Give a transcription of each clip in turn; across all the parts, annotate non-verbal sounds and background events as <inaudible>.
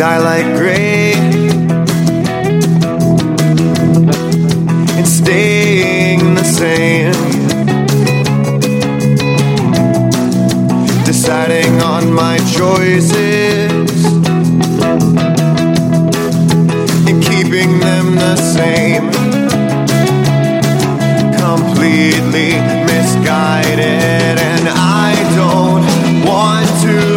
I like gray and staying the same. Deciding on my choices and keeping them the same. Completely misguided, and I don't want to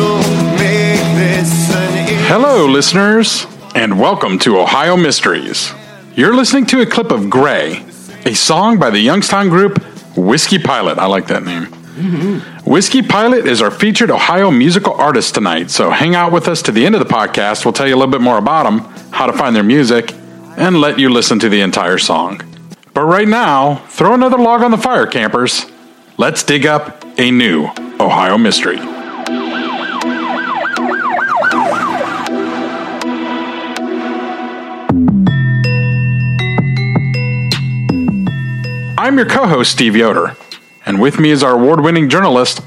Hello, listeners, and welcome to Ohio Mysteries. You're listening to a clip of Gray, a song by the Youngstown group Whiskey Pilot. I like that name. Mm-hmm. Whiskey Pilot is our featured Ohio musical artist tonight, so hang out with us to the end of the podcast. We'll tell you a little bit more about them, how to find their music, and let you listen to the entire song. But right now, throw another log on the fire, campers. Let's dig up a new Ohio mystery. I'm your co host, Steve Yoder, and with me is our award winning journalist,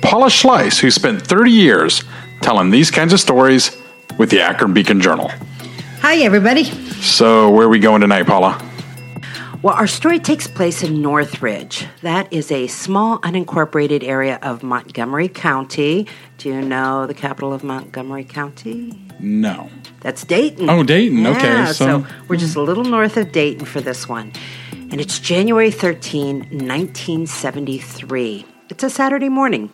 Paula Schleis, who spent 30 years telling these kinds of stories with the Akron Beacon Journal. Hi, everybody. So, where are we going tonight, Paula? Well, our story takes place in Northridge. That is a small, unincorporated area of Montgomery County. Do you know the capital of Montgomery County? No. That's Dayton. Oh, Dayton. Okay, so- so we're just a little north of Dayton for this one. And it's January 13, 1973. It's a Saturday morning.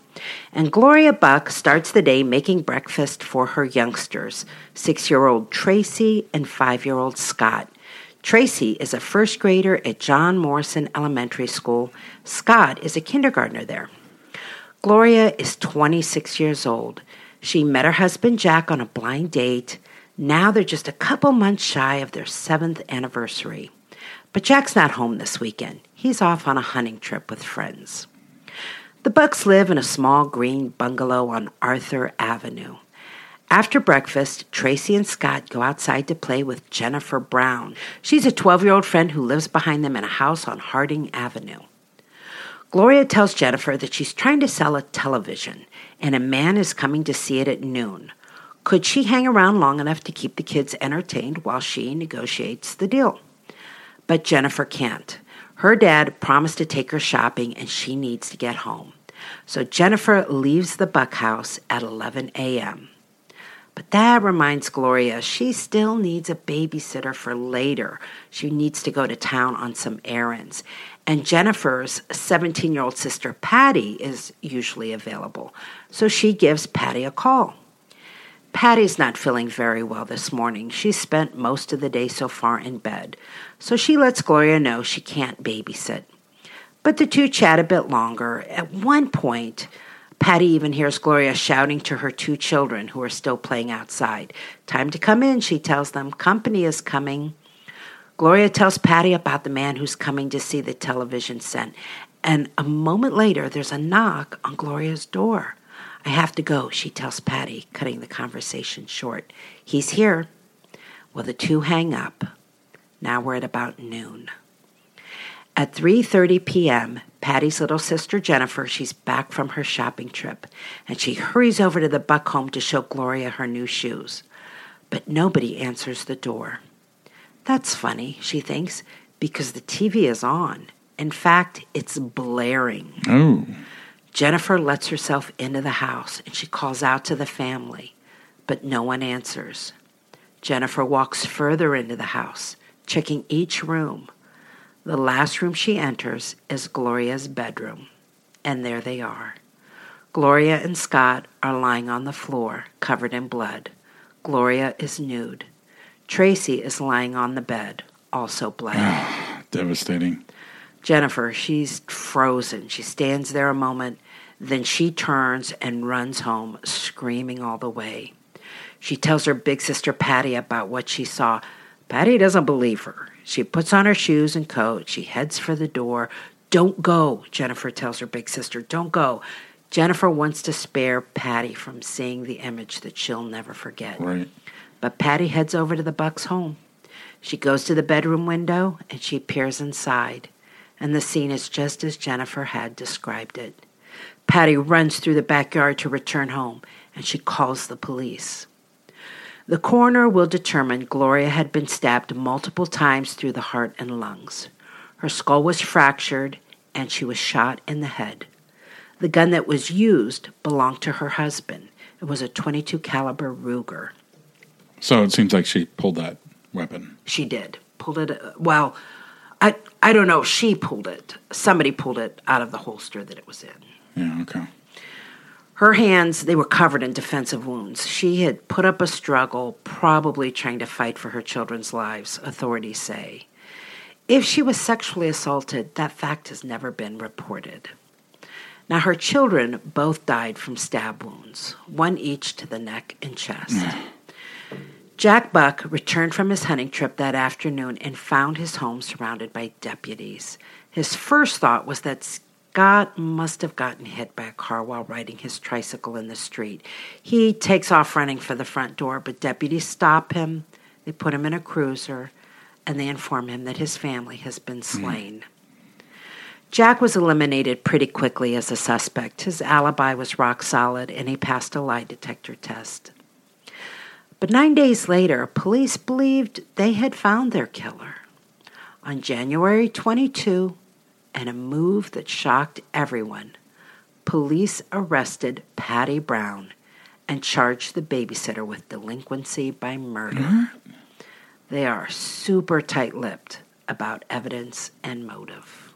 And Gloria Buck starts the day making breakfast for her youngsters six year old Tracy and five year old Scott. Tracy is a first grader at John Morrison Elementary School. Scott is a kindergartner there. Gloria is 26 years old. She met her husband Jack on a blind date. Now they're just a couple months shy of their seventh anniversary. But Jack's not home this weekend. He's off on a hunting trip with friends. The Bucks live in a small green bungalow on Arthur Avenue. After breakfast, Tracy and Scott go outside to play with Jennifer Brown. She's a 12 year old friend who lives behind them in a house on Harding Avenue. Gloria tells Jennifer that she's trying to sell a television and a man is coming to see it at noon. Could she hang around long enough to keep the kids entertained while she negotiates the deal? But Jennifer can't. Her dad promised to take her shopping and she needs to get home. So Jennifer leaves the Buck house at 11 a.m. But that reminds Gloria she still needs a babysitter for later. She needs to go to town on some errands. And Jennifer's 17 year old sister Patty is usually available. So she gives Patty a call. Patty's not feeling very well this morning. She's spent most of the day so far in bed. So she lets Gloria know she can't babysit. But the two chat a bit longer. At one point, Patty even hears Gloria shouting to her two children who are still playing outside. Time to come in, she tells them. Company is coming. Gloria tells Patty about the man who's coming to see the television set. And a moment later, there's a knock on Gloria's door. I have to go, she tells Patty, cutting the conversation short. He's here. Well, the two hang up. Now we're at about noon. At 3:30 p.m., Patty's little sister Jennifer, she's back from her shopping trip, and she hurries over to the Buck home to show Gloria her new shoes. But nobody answers the door. That's funny, she thinks, because the TV is on. In fact, it's blaring. Oh. Jennifer lets herself into the house and she calls out to the family, but no one answers. Jennifer walks further into the house, checking each room. The last room she enters is Gloria's bedroom, and there they are. Gloria and Scott are lying on the floor, covered in blood. Gloria is nude. Tracy is lying on the bed, also bloody. <sighs> Devastating. Jennifer, she's frozen. She stands there a moment, then she turns and runs home, screaming all the way. She tells her big sister Patty about what she saw. Patty doesn't believe her. She puts on her shoes and coat. She heads for the door. Don't go, Jennifer tells her big sister. Don't go. Jennifer wants to spare Patty from seeing the image that she'll never forget. Right. But Patty heads over to the Bucks' home. She goes to the bedroom window and she peers inside, and the scene is just as Jennifer had described it. Patty runs through the backyard to return home, and she calls the police. The coroner will determine Gloria had been stabbed multiple times through the heart and lungs. Her skull was fractured, and she was shot in the head. The gun that was used belonged to her husband. It was a 22 caliber Ruger. So it seems like she pulled that weapon. She did. Pulled it uh, well, I I don't know if she pulled it. Somebody pulled it out of the holster that it was in. Yeah, okay. Her hands, they were covered in defensive wounds. She had put up a struggle, probably trying to fight for her children's lives, authorities say. If she was sexually assaulted, that fact has never been reported. Now, her children both died from stab wounds, one each to the neck and chest. Mm. Jack Buck returned from his hunting trip that afternoon and found his home surrounded by deputies. His first thought was that Scott must have gotten hit by a car while riding his tricycle in the street. He takes off running for the front door, but deputies stop him. They put him in a cruiser and they inform him that his family has been hmm. slain. Jack was eliminated pretty quickly as a suspect. His alibi was rock solid and he passed a lie detector test. But nine days later, police believed they had found their killer. On January 22, and a move that shocked everyone, police arrested Patty Brown and charged the babysitter with delinquency by murder. They are super tight lipped about evidence and motive.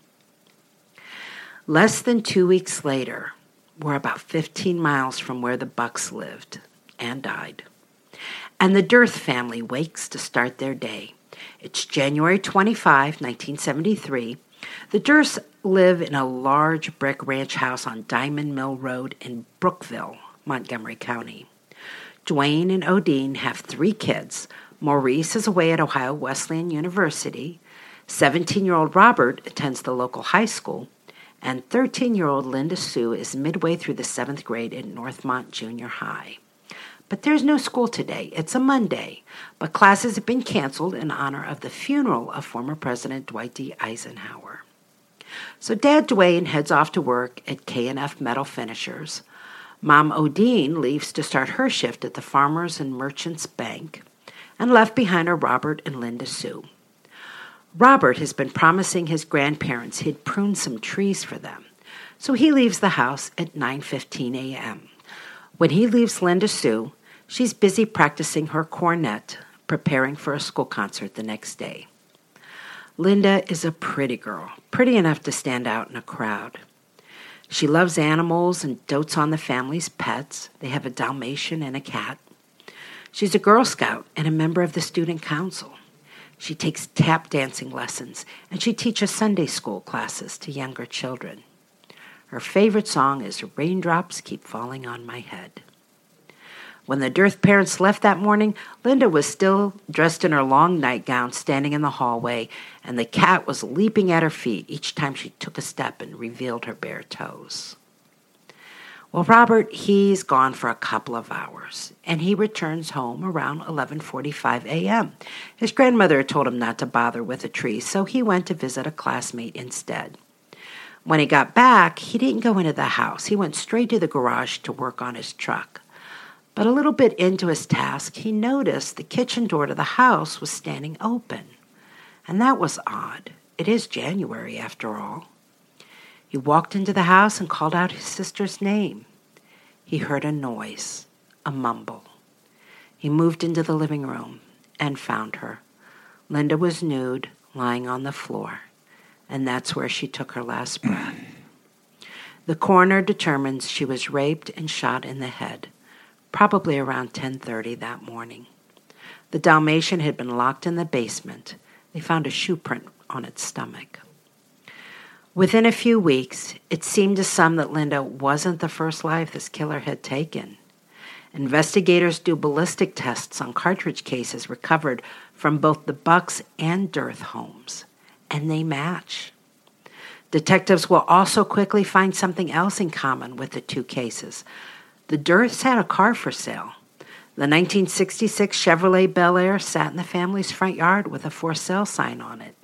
Less than two weeks later, we're about 15 miles from where the Bucks lived and died. And the Dearth family wakes to start their day. It's January 25, 1973. The Dearths live in a large brick ranch house on Diamond Mill Road in Brookville, Montgomery County. Dwayne and Odine have three kids. Maurice is away at Ohio Wesleyan University. 17 year old Robert attends the local high school. And 13 year old Linda Sue is midway through the seventh grade at Northmont Junior High. But there's no school today. It's a Monday. But classes have been canceled in honor of the funeral of former President Dwight D. Eisenhower. So Dad Dwayne heads off to work at K&F Metal Finishers. Mom Odine leaves to start her shift at the Farmers and Merchants Bank and left behind are Robert and Linda Sue. Robert has been promising his grandparents he'd prune some trees for them, so he leaves the house at 9:15 a.m. When he leaves Linda Sue, she's busy practicing her cornet, preparing for a school concert the next day. Linda is a pretty girl, pretty enough to stand out in a crowd. She loves animals and dotes on the family's pets. They have a Dalmatian and a cat. She's a Girl Scout and a member of the student council. She takes tap dancing lessons and she teaches Sunday school classes to younger children. Her favorite song is Raindrops Keep Falling on My Head. When the Dearth parents left that morning, Linda was still dressed in her long nightgown, standing in the hallway, and the cat was leaping at her feet each time she took a step and revealed her bare toes. Well, Robert, he's gone for a couple of hours, and he returns home around 11:45 a.m. His grandmother told him not to bother with the tree, so he went to visit a classmate instead. When he got back, he didn't go into the house. He went straight to the garage to work on his truck. But a little bit into his task, he noticed the kitchen door to the house was standing open. And that was odd. It is January, after all. He walked into the house and called out his sister's name. He heard a noise, a mumble. He moved into the living room and found her. Linda was nude, lying on the floor, and that's where she took her last breath. The coroner determines she was raped and shot in the head probably around 10:30 that morning. The Dalmatian had been locked in the basement. They found a shoe print on its stomach. Within a few weeks, it seemed to some that Linda wasn't the first life this killer had taken. Investigators do ballistic tests on cartridge cases recovered from both the Bucks and Dearth homes, and they match. Detectives will also quickly find something else in common with the two cases. The Dearths had a car for sale. The 1966 Chevrolet Bel Air sat in the family's front yard with a for sale sign on it.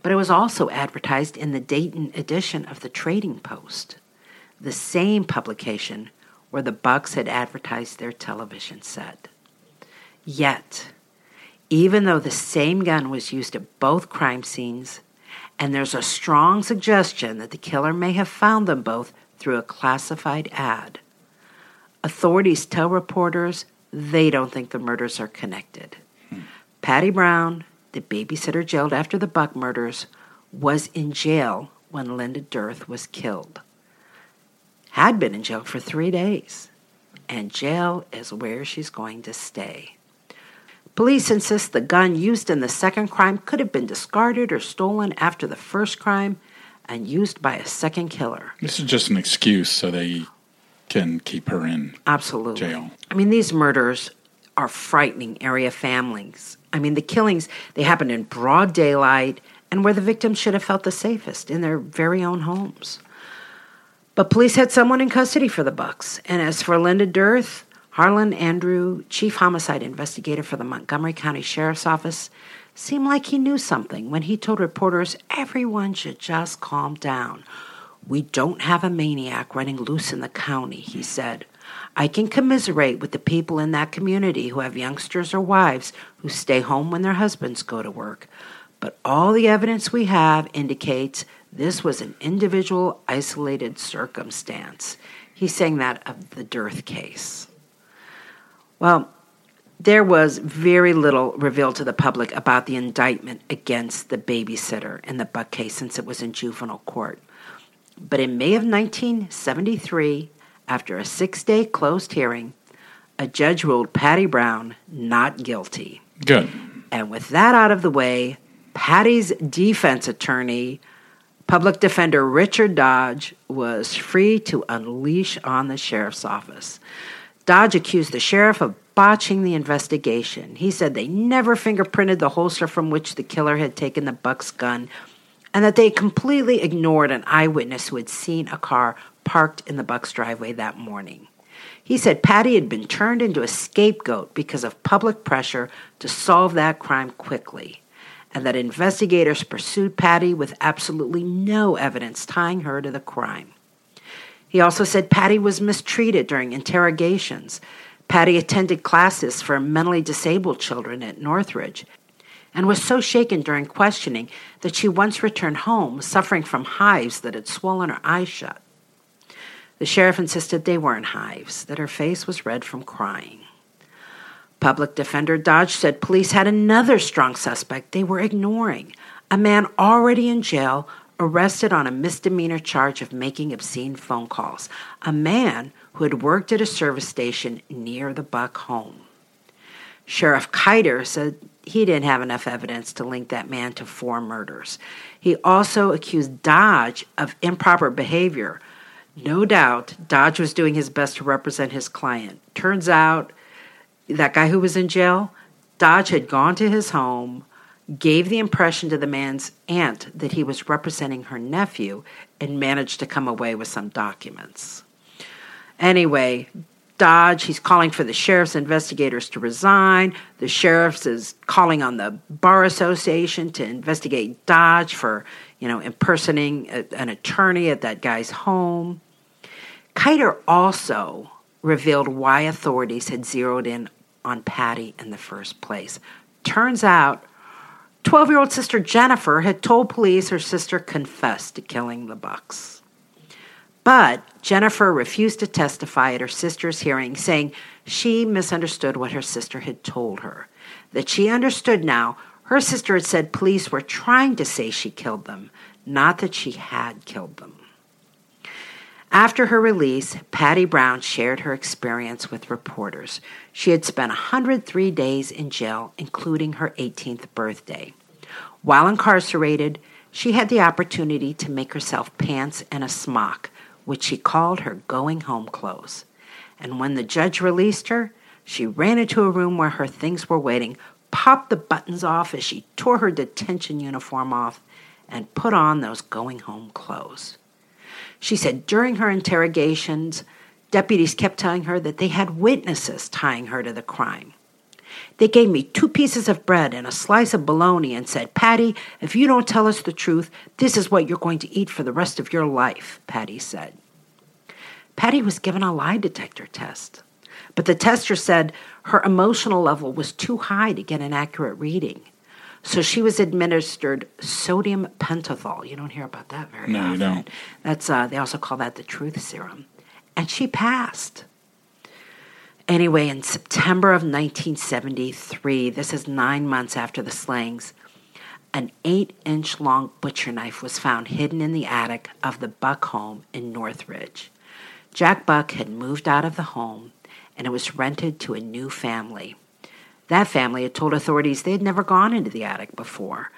But it was also advertised in the Dayton edition of the Trading Post, the same publication where the Bucks had advertised their television set. Yet, even though the same gun was used at both crime scenes, and there's a strong suggestion that the killer may have found them both through a classified ad, authorities tell reporters they don't think the murders are connected. Hmm. Patty Brown, the babysitter jailed after the Buck murders, was in jail when Linda Dearth was killed had been in jail for three days, and jail is where she's going to stay. Police insist the gun used in the second crime could have been discarded or stolen after the first crime and used by a second killer. This is just an excuse so they can keep her in Absolutely. jail. I mean, these murders are frightening area families. I mean, the killings, they happened in broad daylight and where the victims should have felt the safest in their very own homes. But police had someone in custody for the Bucks. And as for Linda Dearth, Harlan Andrew, chief homicide investigator for the Montgomery County Sheriff's Office, seemed like he knew something when he told reporters everyone should just calm down. We don't have a maniac running loose in the county, he said. I can commiserate with the people in that community who have youngsters or wives who stay home when their husbands go to work. But all the evidence we have indicates this was an individual, isolated circumstance. He's saying that of the Dearth case. Well, there was very little revealed to the public about the indictment against the babysitter in the Buck case since it was in juvenile court. But in May of 1973, after a six day closed hearing, a judge ruled Patty Brown not guilty. Good. And with that out of the way, Patty's defense attorney Public Defender Richard Dodge was free to unleash on the sheriff's office. Dodge accused the sheriff of botching the investigation. He said they never fingerprinted the holster from which the killer had taken the Buck's gun and that they completely ignored an eyewitness who had seen a car parked in the Buck's driveway that morning. He said Patty had been turned into a scapegoat because of public pressure to solve that crime quickly and that investigators pursued Patty with absolutely no evidence tying her to the crime. He also said Patty was mistreated during interrogations. Patty attended classes for mentally disabled children at Northridge and was so shaken during questioning that she once returned home suffering from hives that had swollen her eyes shut. The sheriff insisted they weren't hives, that her face was red from crying. Public Defender Dodge said police had another strong suspect they were ignoring a man already in jail, arrested on a misdemeanor charge of making obscene phone calls, a man who had worked at a service station near the Buck home. Sheriff Keiter said he didn't have enough evidence to link that man to four murders. He also accused Dodge of improper behavior. No doubt, Dodge was doing his best to represent his client. Turns out, that guy who was in jail, Dodge had gone to his home, gave the impression to the man's aunt that he was representing her nephew, and managed to come away with some documents. Anyway, Dodge, he's calling for the sheriff's investigators to resign. The sheriff's is calling on the Bar Association to investigate Dodge for, you know, impersonating a, an attorney at that guy's home. Keiter also revealed why authorities had zeroed in on Patty in the first place. Turns out, 12 year old sister Jennifer had told police her sister confessed to killing the Bucks. But Jennifer refused to testify at her sister's hearing, saying she misunderstood what her sister had told her. That she understood now, her sister had said police were trying to say she killed them, not that she had killed them. After her release, Patty Brown shared her experience with reporters. She had spent 103 days in jail, including her 18th birthday. While incarcerated, she had the opportunity to make herself pants and a smock, which she called her going home clothes. And when the judge released her, she ran into a room where her things were waiting, popped the buttons off as she tore her detention uniform off, and put on those going home clothes. She said during her interrogations, deputies kept telling her that they had witnesses tying her to the crime. They gave me two pieces of bread and a slice of bologna and said, Patty, if you don't tell us the truth, this is what you're going to eat for the rest of your life, Patty said. Patty was given a lie detector test, but the tester said her emotional level was too high to get an accurate reading. So she was administered sodium pentothal. You don't hear about that very No, often. you don't. That's uh, they also call that the truth serum, and she passed. Anyway, in September of 1973, this is nine months after the slayings, an eight inch long butcher knife was found hidden in the attic of the Buck home in Northridge. Jack Buck had moved out of the home and it was rented to a new family. That family had told authorities they had never gone into the attic before,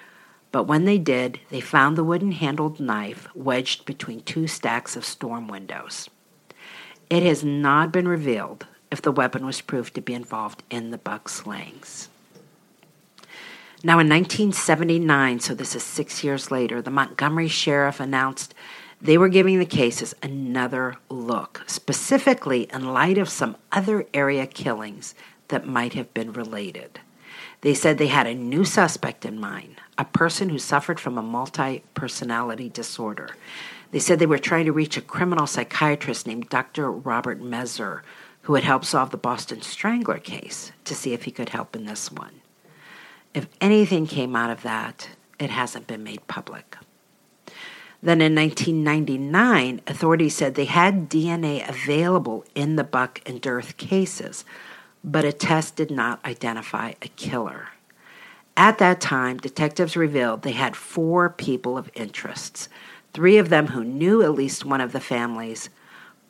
but when they did, they found the wooden handled knife wedged between two stacks of storm windows. It has not been revealed if the weapon was proved to be involved in the Buck slayings. Now, in 1979, so this is six years later, the Montgomery sheriff announced they were giving the cases another look, specifically in light of some other area killings that might have been related. They said they had a new suspect in mind, a person who suffered from a multi personality disorder. They said they were trying to reach a criminal psychiatrist named Dr. Robert Mezer, who had helped solve the Boston Strangler case, to see if he could help in this one. If anything came out of that, it hasn't been made public. Then in 1999, authorities said they had DNA available in the Buck and Dearth cases, but a test did not identify a killer. At that time, detectives revealed they had four people of interests, three of them who knew at least one of the families,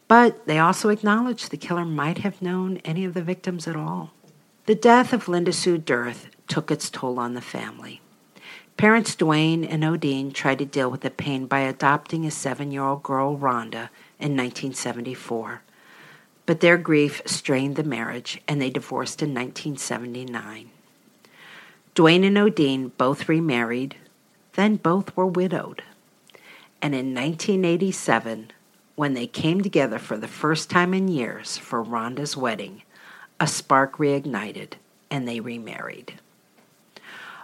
but they also acknowledged the killer might have known any of the victims at all. The death of Linda Sue Dearth took its toll on the family. Parents Dwayne and Odine tried to deal with the pain by adopting a seven year old girl, Rhonda, in 1974. But their grief strained the marriage and they divorced in 1979. Dwayne and Odine both remarried, then both were widowed. And in 1987, when they came together for the first time in years for Rhonda's wedding, a spark reignited and they remarried.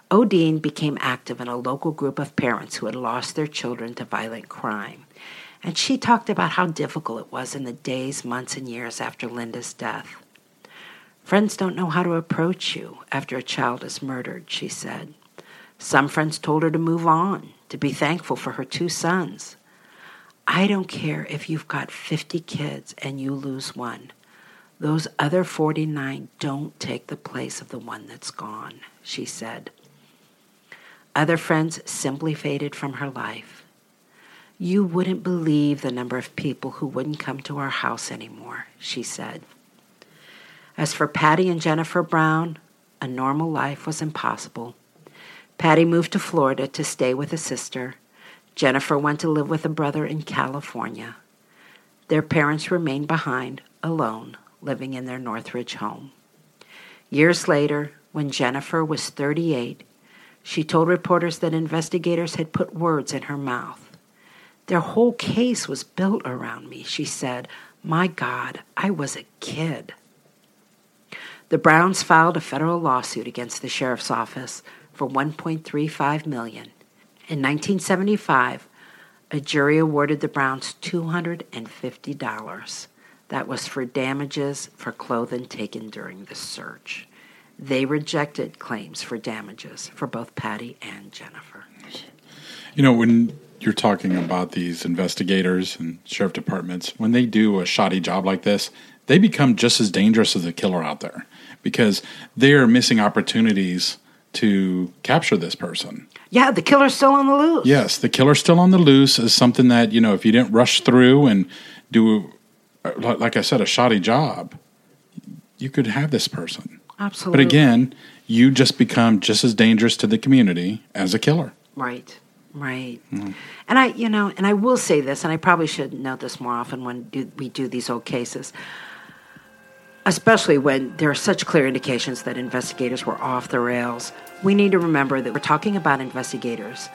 Odine became active in a local group of parents who had lost their children to violent crime. And she talked about how difficult it was in the days, months, and years after Linda's death. Friends don't know how to approach you after a child is murdered, she said. Some friends told her to move on, to be thankful for her two sons. I don't care if you've got 50 kids and you lose one. Those other 49 don't take the place of the one that's gone, she said. Other friends simply faded from her life. You wouldn't believe the number of people who wouldn't come to our house anymore, she said. As for Patty and Jennifer Brown, a normal life was impossible. Patty moved to Florida to stay with a sister. Jennifer went to live with a brother in California. Their parents remained behind, alone, living in their Northridge home. Years later, when Jennifer was 38, she told reporters that investigators had put words in her mouth. Their whole case was built around me, she said. My God, I was a kid. The Browns filed a federal lawsuit against the sheriff's office for 1.35 million. In 1975, a jury awarded the Browns $250. That was for damages for clothing taken during the search. They rejected claims for damages for both Patty and Jennifer. You know, when you're talking about these investigators and sheriff departments, when they do a shoddy job like this, they become just as dangerous as a killer out there because they're missing opportunities to capture this person. Yeah, the killer's still on the loose. Yes, the killer's still on the loose is something that, you know, if you didn't rush through and do, uh, like I said, a shoddy job, you could have this person. Absolutely. But again, you just become just as dangerous to the community as a killer. Right, right. Mm-hmm. And I, you know, and I will say this, and I probably should note this more often when do, we do these old cases, especially when there are such clear indications that investigators were off the rails. We need to remember that we're talking about investigators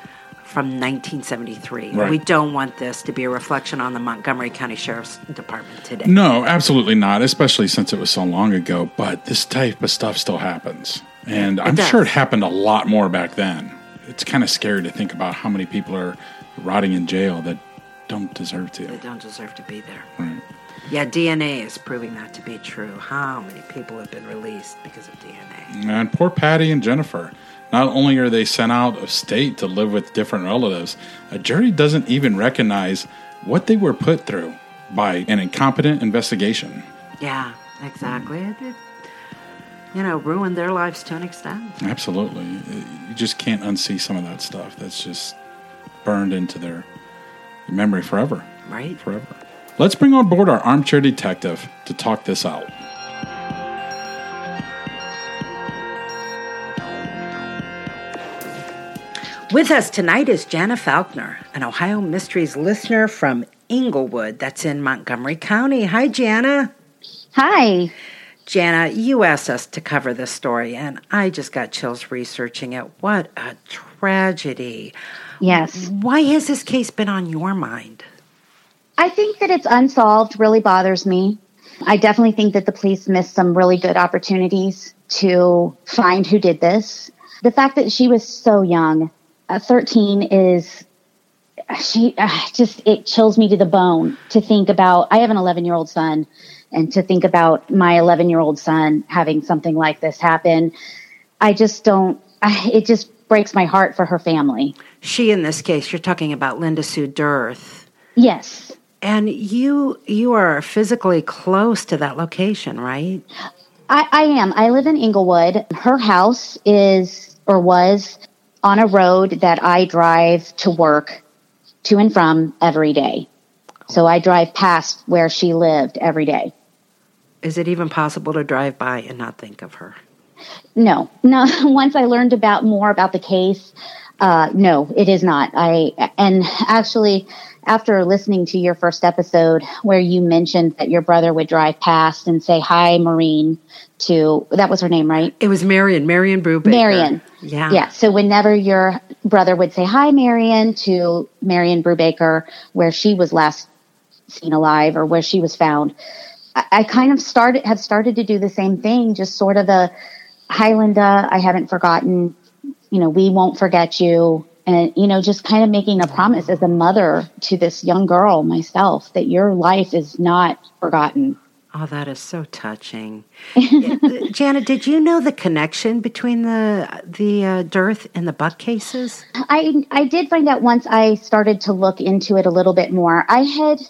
from 1973. Right. We don't want this to be a reflection on the Montgomery County Sheriff's Department today. No, absolutely not, especially since it was so long ago. But this type of stuff still happens. And I'm does. sure it happened a lot more back then. It's kind of scary to think about how many people are rotting in jail that don't deserve to. They don't deserve to be there. Right. Yeah, DNA is proving that to be true. How many people have been released because of DNA? And poor Patty and Jennifer. Not only are they sent out of state to live with different relatives, a jury doesn't even recognize what they were put through by an incompetent investigation. Yeah, exactly. It, it, you know, ruin their lives to an extent. Absolutely. You just can't unsee some of that stuff. That's just burned into their memory forever. Right? Forever. Let's bring on board our armchair detective to talk this out. With us tonight is Jana Faulkner, an Ohio Mysteries listener from Englewood, that's in Montgomery County. Hi, Jana. Hi. Jana, you asked us to cover this story, and I just got chills researching it. What a tragedy. Yes. Why has this case been on your mind? I think that it's unsolved really bothers me. I definitely think that the police missed some really good opportunities to find who did this. The fact that she was so young, uh, 13 is she uh, just it chills me to the bone to think about I have an 11 year old son and to think about my 11 year old son having something like this happen. I just don't I, it just breaks my heart for her family. She, in this case, you're talking about Linda Sue Dearth. Yes. And you you are physically close to that location, right? I, I am. I live in Englewood. Her house is or was on a road that I drive to work to and from every day. So I drive past where she lived every day. Is it even possible to drive by and not think of her? No, no. <laughs> Once I learned about more about the case, uh, no, it is not. I and actually, after listening to your first episode where you mentioned that your brother would drive past and say hi, Maureen, to that was her name, right? It was Marion, Marion Brubaker. Marion. Yeah. Yeah. So whenever your brother would say hi, Marion, to Marion Brubaker, where she was last seen alive or where she was found, I, kind of started have started to do the same thing. Just sort of the Highlander. I haven't forgotten. You know, we won't forget you. And, you know, just kind of making a promise as a mother to this young girl myself that your life is not forgotten. Oh, that is so touching. <laughs> Janet, did you know the connection between the the uh, dearth and the buck cases? I I did find out once I started to look into it a little bit more. I had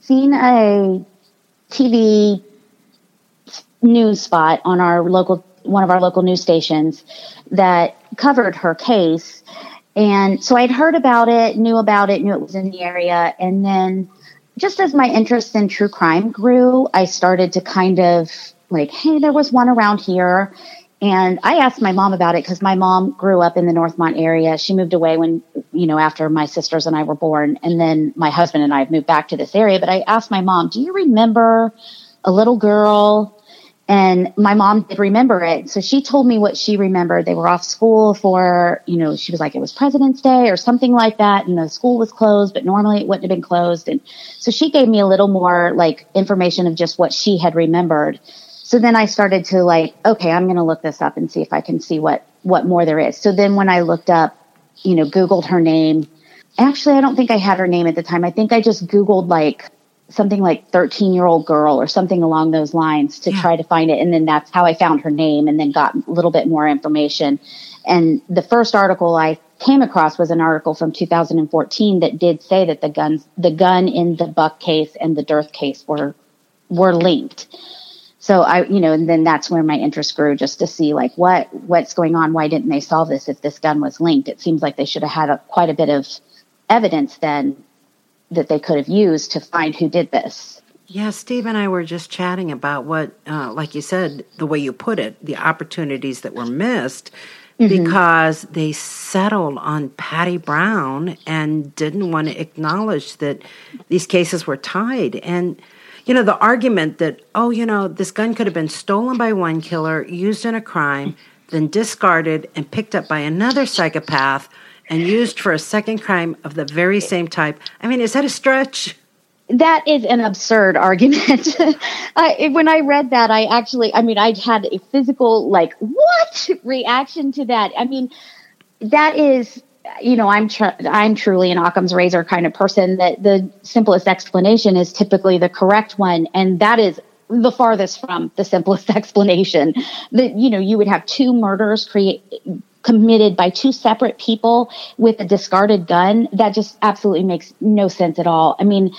seen a TV news spot on our local one of our local news stations that covered her case. And so I'd heard about it, knew about it, knew it was in the area, and then just as my interest in true crime grew, I started to kind of like, hey, there was one around here. And I asked my mom about it because my mom grew up in the Northmont area. She moved away when, you know, after my sisters and I were born. And then my husband and I have moved back to this area. But I asked my mom, do you remember a little girl? And my mom did remember it. So she told me what she remembered. They were off school for, you know, she was like, it was President's Day or something like that. And the school was closed, but normally it wouldn't have been closed. And so she gave me a little more like information of just what she had remembered. So then I started to like, okay, I'm going to look this up and see if I can see what, what more there is. So then when I looked up, you know, Googled her name, actually, I don't think I had her name at the time. I think I just Googled like something like 13 year old girl or something along those lines to Yeah. try to find it. And then that's how I found her name and then got a little bit more information. And the first article I came across was an article from 2014 that did say that the guns, the gun in the Buck case and the Dearth case were, were linked. So I, you know, and then that's where my interest grew just to see like what, what's going on. Why didn't they solve this if this gun was linked? It seems like they should have had a, quite a bit of evidence then that they could have used to find who did this. Yeah, Steve and I were just chatting about what, uh, like you said, the way you put it, the opportunities that were missed mm-hmm. because they settled on Patty Brown and didn't want to acknowledge that these cases were tied. And, you know, the argument that, oh, you know, this gun could have been stolen by one killer, used in a crime, then discarded and picked up by another psychopath and used for a second crime of the very same type. I mean, is that a stretch? that is an absurd <laughs> argument. <laughs> I, when I read that, I actually, I mean, I had a physical, like, what reaction to that? I mean, that is, you know, I'm tr- I'm truly an Occam's razor kind of person. That the simplest explanation is typically the correct one, and that is the farthest from the simplest <laughs> explanation. That you know, you would have two murders create committed by two separate people with a discarded gun. That just absolutely makes no sense at all. I mean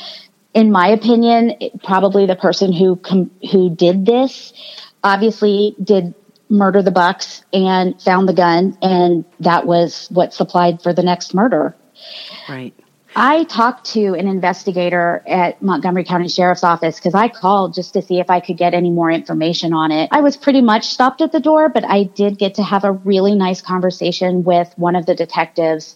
in my opinion, probably the person who com- who did this obviously did murder the bucks and found the gun, and that was what supplied for the next murder. Right. I talked to an investigator at Montgomery County Sheriff's Office because I called just to see if I could get any more information on it. I was pretty much stopped at the door, but I did get to have a really nice conversation with one of the detectives.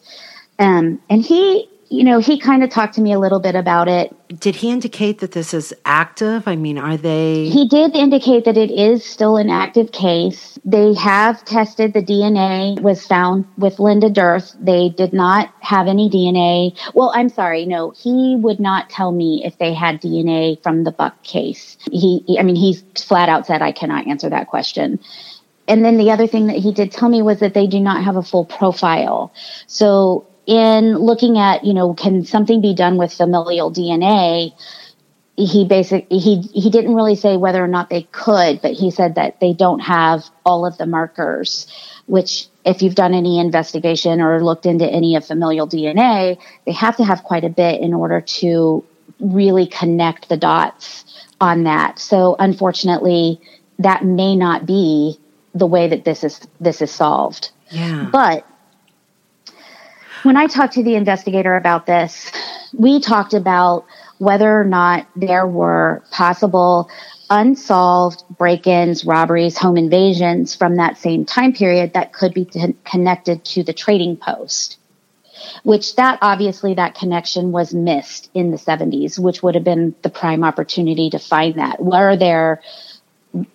Um, and he you know, he kind of talked to me a little bit about it. Did he indicate that this is active? I mean, are they. He did indicate that it is still an active case. They have tested the DNA, was found with Linda Dearth. They did not have any DNA. Well, I'm sorry, no, he would not tell me if they had DNA from the Buck case. He, I mean, he flat out said, I cannot answer that question. And then the other thing that he did tell me was that they do not have a full profile. So in looking at, you know, can something be done with familial DNA? He basically he he didn't really say whether or not they could, but he said that they don't have all of the markers. Which, if you've done any investigation or looked into any of familial DNA, they have to have quite a bit in order to really connect the dots on that. So, unfortunately, that may not be the way that this is this is solved. Yeah. But when I talked to the investigator about this, we talked about whether or not there were possible unsolved break ins, robberies, home invasions from that same time period that could be t- connected to the trading post. Which that obviously that connection was missed in the 70s, which would have been the prime opportunity to find that. Were there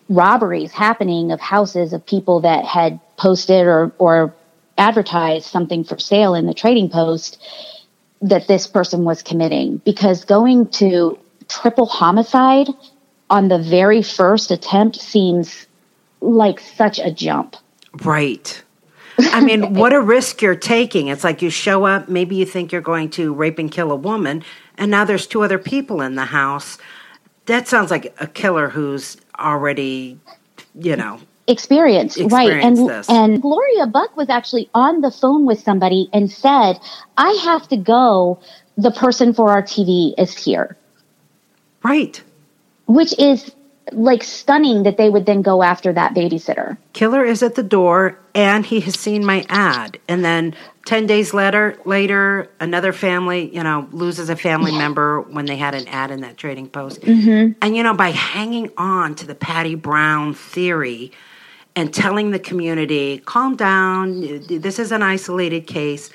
robberies happening of houses of people that had posted or, or advertise something for sale in the trading post that this person was committing because going to triple homicide on the very first attempt seems like such a jump. Right. I mean, <laughs> what a risk you're taking. It's like you show up, maybe you think you're going to rape and kill a woman, and now there's two other people in the house. That sounds like a killer who's already, you know, experience, right? And this. and gloria buck was actually on the phone with somebody and said i have to go. The person for our tv is here. Right. Which is like stunning that they would then go after that babysitter. Killer is at the door and he has seen my ad. And then 10 days later later another family you know loses a family yeah. member when they had an ad in that trading post. Mm-hmm. and you know by hanging on to the patty brown theory and telling the community, calm down, this is an isolated case.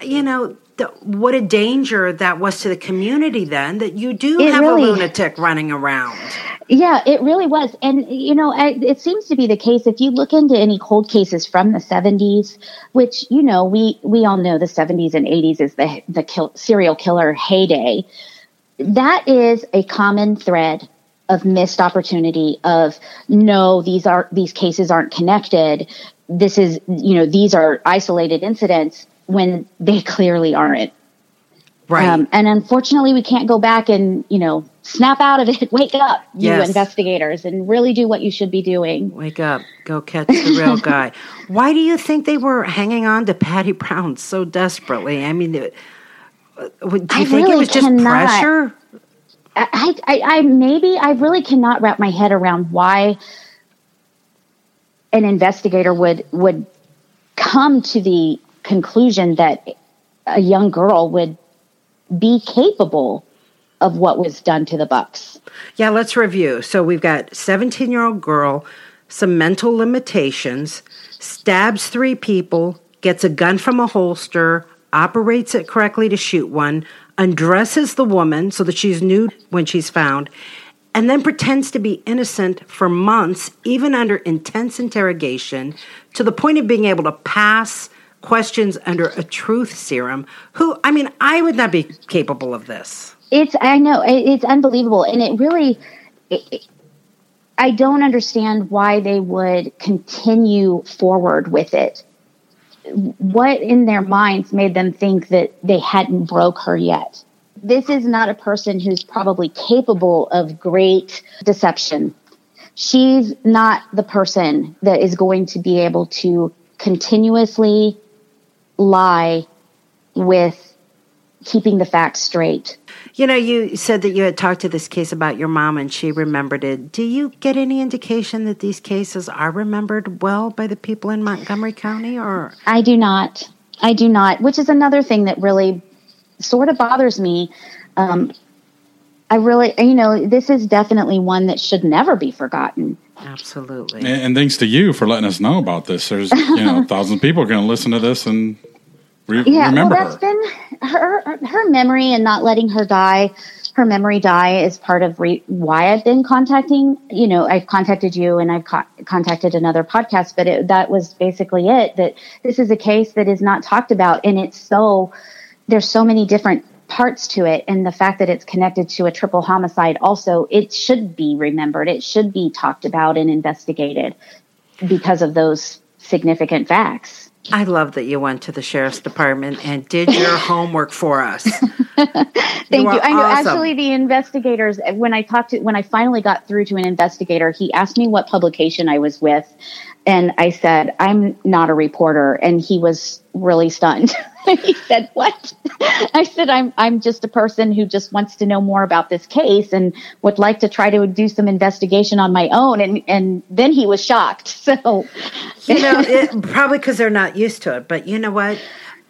You know, the, what a danger that was to the community then that you do it have really, a lunatic running around. Yeah, it really was. And, you know, it seems to be the case if you look into any cold cases from the 70s, which, you know, we, we all know the 70s and 80s is the, the kill, serial killer heyday. That is a common thread of missed opportunity of no these are these cases aren't connected. This is you know these are isolated incidents when they clearly aren't. Right. Um, and unfortunately we can't go back and you know snap out of it. <laughs> Wake up you yes. investigators and really do what you should be doing. Wake up. Go catch the real <laughs> guy. Why do you think they were hanging on to patty brown so desperately? I mean do you I think really it was just cannot. pressure I, I, I maybe I really cannot wrap my head around why an investigator would would come to the conclusion that a young girl would be capable of what was done to the Bucks. Yeah, let's review. So we've got 17 year old girl, some mental limitations, stabs three people, gets a gun from a holster, operates it correctly to shoot one, undresses the woman so that she's nude when she's found, and then pretends to be innocent for months, even under intense interrogation, to the point of being able to pass questions under a truth serum. Who, I mean, I would not be capable of this. It's I know it's unbelievable, and it really. It, I don't understand why they would continue forward with it. What in their minds made them think that they hadn't broke her yet? This is not a person who's probably capable of great deception. She's not the person that is going to be able to continuously lie with keeping the facts straight. You know, you said that you had talked to this case about your mom and she remembered it. Do you get any indication that these cases are remembered well by the people in Montgomery County or I do not. I do not, which is another thing that really sort of bothers me. Um, I really, you know, this is definitely one that should never be forgotten. Absolutely. And, and thanks to you for letting us know about this. There's you know <laughs> thousands of people are going to listen to this and re- yeah, remember well, that's her. been her her memory and not letting her die. Her memory die is part of re- why I've been contacting. You know, I've contacted you and I've co- contacted another podcast, but it, that was basically it. That this is a case that is not talked about, and it's so there's so many different parts to it, and the fact that it's connected to a triple homicide, also it should be remembered. It should be talked about and investigated because of those significant facts. I love that you went to the sheriff's department and did your <laughs> homework for us. <laughs> Thank you. are I know. awesome. Actually, the investigators, when I talked to, when I finally got through to an investigator, he asked me what publication I was with. And I said, I'm not a reporter. And he was really stunned. <laughs> he said, What? I said, I'm, I'm just a person who just wants to know more about this case and would like to try to do some investigation on my own. And, and then he was shocked. <laughs> So, you know, it, probably because they're not used to it. But you know what?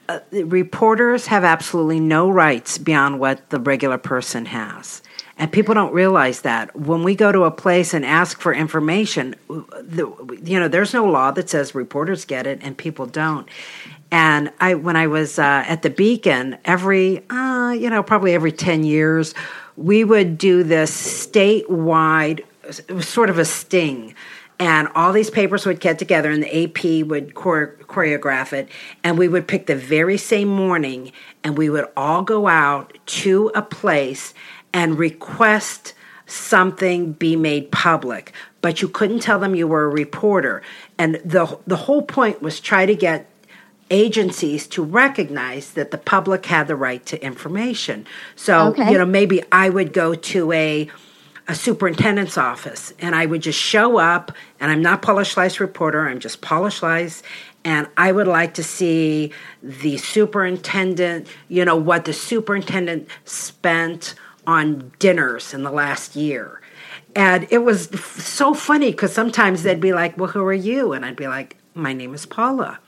Uh, reporters have absolutely no rights beyond what the regular person has. And people don't realize that when we go to a place and ask for information, the, you know, there's no law that says reporters get it and people don't. And I, when I was uh, at the Beacon, every, uh, you know, probably every ten years, we would do this statewide, it was sort of a sting. And all these papers would get together and the AP would chore- choreograph it. And we would pick the very same morning and we would all go out to a place and request something be made public. But you couldn't tell them you were a reporter. And the the whole point was try to get agencies to recognize that the public had the right to information so Okay. you know maybe I would go to a a superintendent's office and I would just show up and I'm not Paula Schleis reporter, I'm just Paula Schleis and I would like to see the superintendent, you know, what the superintendent spent on dinners in the last year. And it was so funny because sometimes they'd be like, Well, who are you? And I'd be like, My name is Paula.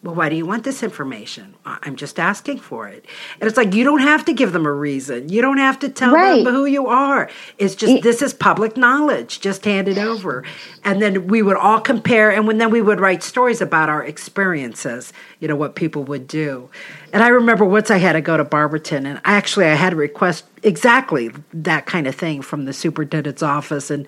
Well, why do you want this information? "I- I'm just asking for it. And it's like, you don't have to give them a reason. You don't have to tell Right. them who you are. It's just, this is public knowledge. Just hand it over. And then we would all compare, and when, then we would write stories about our experiences, you know, what people would do. And I remember once I had to go to Barberton, and actually I had to request exactly that kind of thing from the superintendent's office. And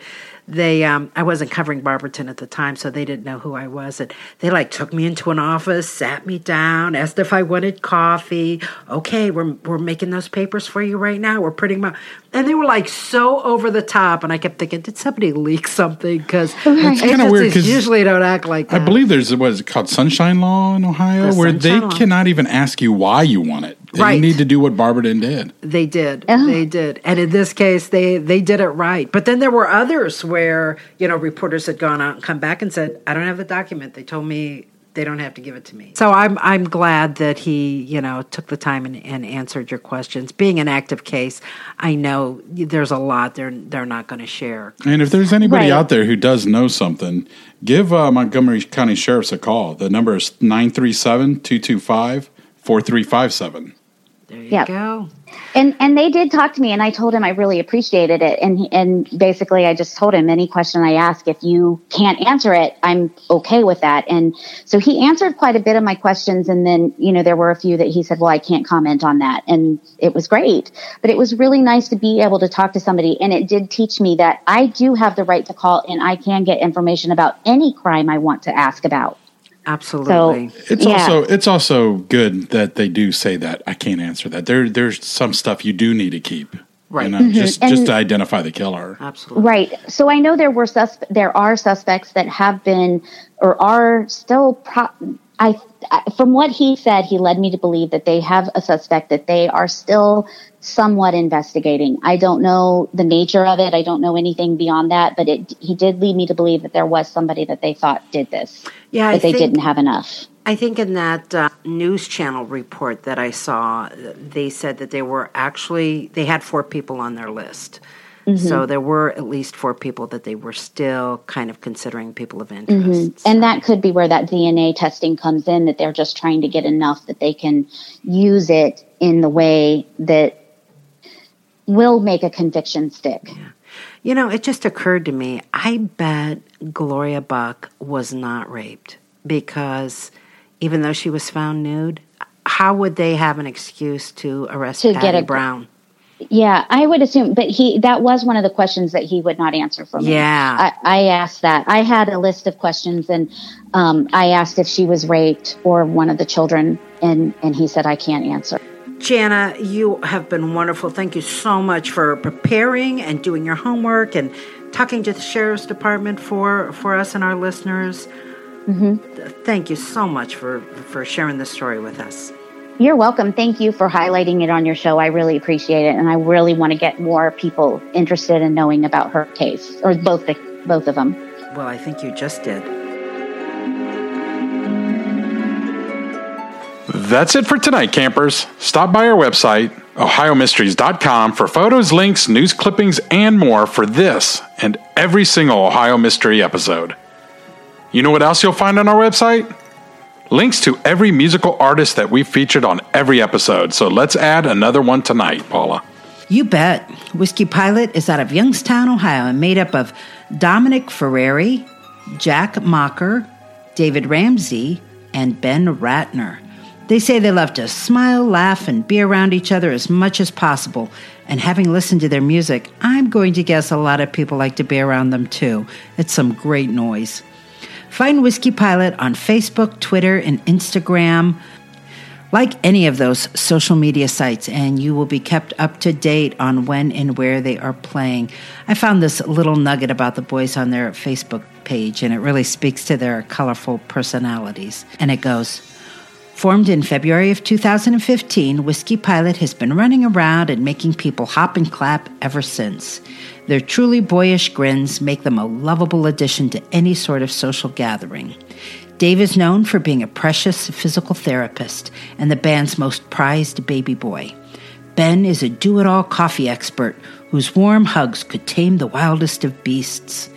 they um, I wasn't covering Barberton at the time, so they didn't know who I was. And they like took me into an office, sat me down, asked if I wanted coffee. Okay, we're we're making those papers for you right now. We're printing them out. And they were like so over the top, and I kept thinking, did somebody leak something? Because <laughs> it's kinda weird 'cause usually don't act like that. I believe there's what is it called Sunshine Law in Ohio, The where they Law. cannot even ask you why you want it. They Right. need to do what Barberton did. They did. Oh. They did. And in this case, they they did it right. But then there were others where you know reporters had gone out and come back and said, "I don't have the document." They told me they don't have to give it to me. So I'm I'm glad that he you know took the time and, and answered your questions. Being an active case, I know there's a lot they're they're not going to share. And if there's anybody Right. out there who does know something, give uh, Montgomery County Sheriff's a call. The number is 937 225 4357. There you Yep. go. And and they did talk to me, and I told him I really appreciated it. And he- and basically, I just told him any question I ask, if you can't answer it, I'm okay with that. And so he answered quite a bit of my questions, and then you know there were a few that he said, well, I can't comment on that, and it was great. But it was really nice to be able to talk to somebody, and it did teach me that I do have the right to call, and I can get information about any crime I want to ask about. Absolutely. It's Yeah. also it's also good that they do say that I can't answer that. There there's some stuff you do need to keep. Right. You know, mm-hmm. just And- just to identify the killer. Absolutely. Right. So I know there were sus- there are suspects that have been or are still pro- I, from what he said he led me to believe that they have a suspect that they are still somewhat investigating. I don't know the nature of it. I don't know anything beyond that, but it he did lead me to believe that there was somebody that they thought did this. Yeah, I But they think- didn't have enough. I think in that uh, news channel report that I saw, they said that they were actually they had four people on their list. Mm-hmm. So there were at least four people that they were still kind of considering people of interest. Mm-hmm. And that could be where that DNA testing comes in, that they're just trying to get enough that they can use it in the way that will make a conviction stick. You know, it just occurred to me. I bet Gloria Buck was not raped because even though she was found nude, how would they have an excuse to arrest To Patty a- Brown? Yeah, I would assume, but he that was one of the questions that he would not answer for me. Yeah. I, I asked that. I had a list of questions, and um, I asked if she was raped or one of the children, and and he said I can't answer. Jana, you have been wonderful. Thank you so much for preparing and doing your homework and talking to the sheriff's department for for us and our listeners. Mm-hmm. Thank you so much for for sharing this story with us. You're welcome. Thank you for highlighting it on your show. I really appreciate it, and I really want to get more people interested in knowing about her case, or both the both of them. Well, I think you just did. That's it for tonight, campers. Stop by our website, ohiomysteries.com, for photos, links, news clippings, and more for this and every single Ohio Mystery episode. You know what else you'll find on our website? Links to every musical artist that we've featured on every episode. So let's add another one tonight, Paula. You bet. Whiskey Pilot is out of Youngstown, Ohio, and made up of Dominic Ferrari, Jack Mocker, David Ramsey, and Ben Ratner. They say they love to smile, laugh, and be around each other as much as possible. And having listened to their music, I'm going to guess a lot of people like to be around them too. It's some great noise. Find Whiskey Pilot on Facebook, Twitter, and Instagram like any of those social media sites, and you will be kept up to date on when and where they are playing. I found this little nugget about the boys on their Facebook page, and it really speaks to their colorful personalities. And it goes, Formed in February of 2015, Whiskey Pilot has been running around and making people hop and clap ever since. Their truly boyish grins make them a lovable addition to any sort of social gathering. Dave is known for being a precious physical therapist and the band's most prized baby boy. Ben is a do it all coffee expert whose warm hugs could tame the wildest of beasts.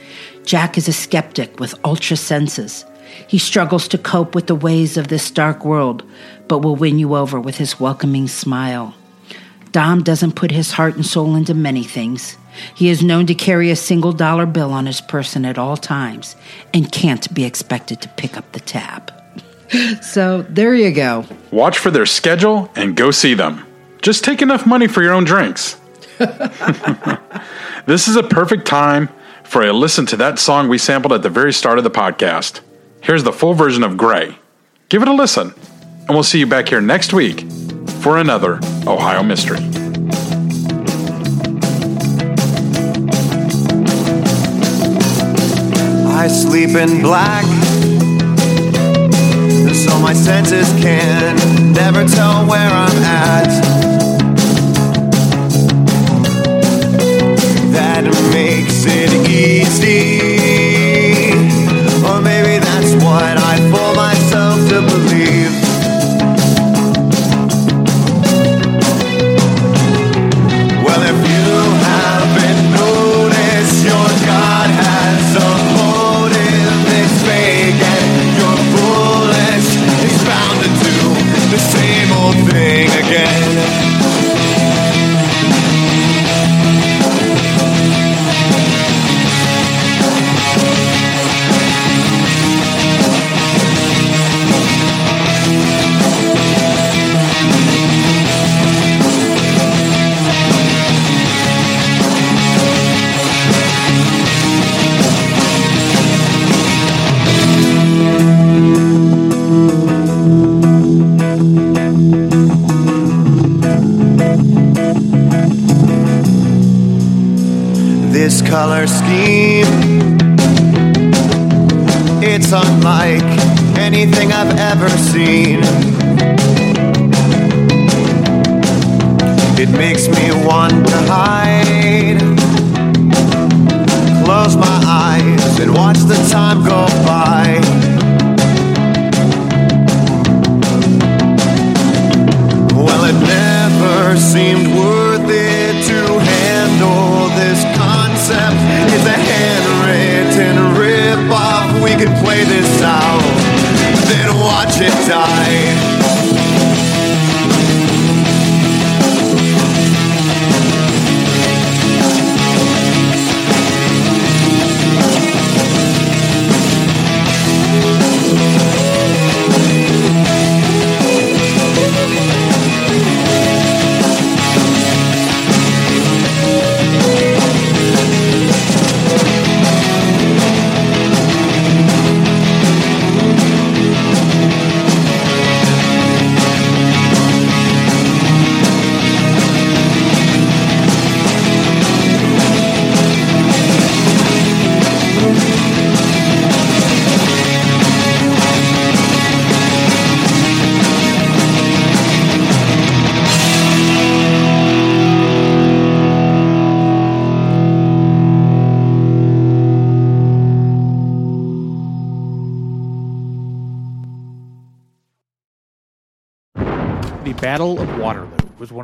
Jack is a skeptic with ultra senses. He struggles to cope with the ways of this dark world, but will win you over with his welcoming smile. Dom doesn't put his heart and soul into many things. He is known to carry a single dollar bill on his person at all times and can't be expected to pick up the tab. <laughs> so there you go. Watch for their schedule and go see them. Just take enough money for your own drinks. <laughs> this is a perfect time for a listen to that song we sampled at the very start of the podcast. Here's the full version of Gray. Give it a listen, and we'll see you back here next week for another Ohio Mystery. I sleep in black, so my senses can never tell where I'm at. That makes it easy, or maybe that's what I fool myself to believe.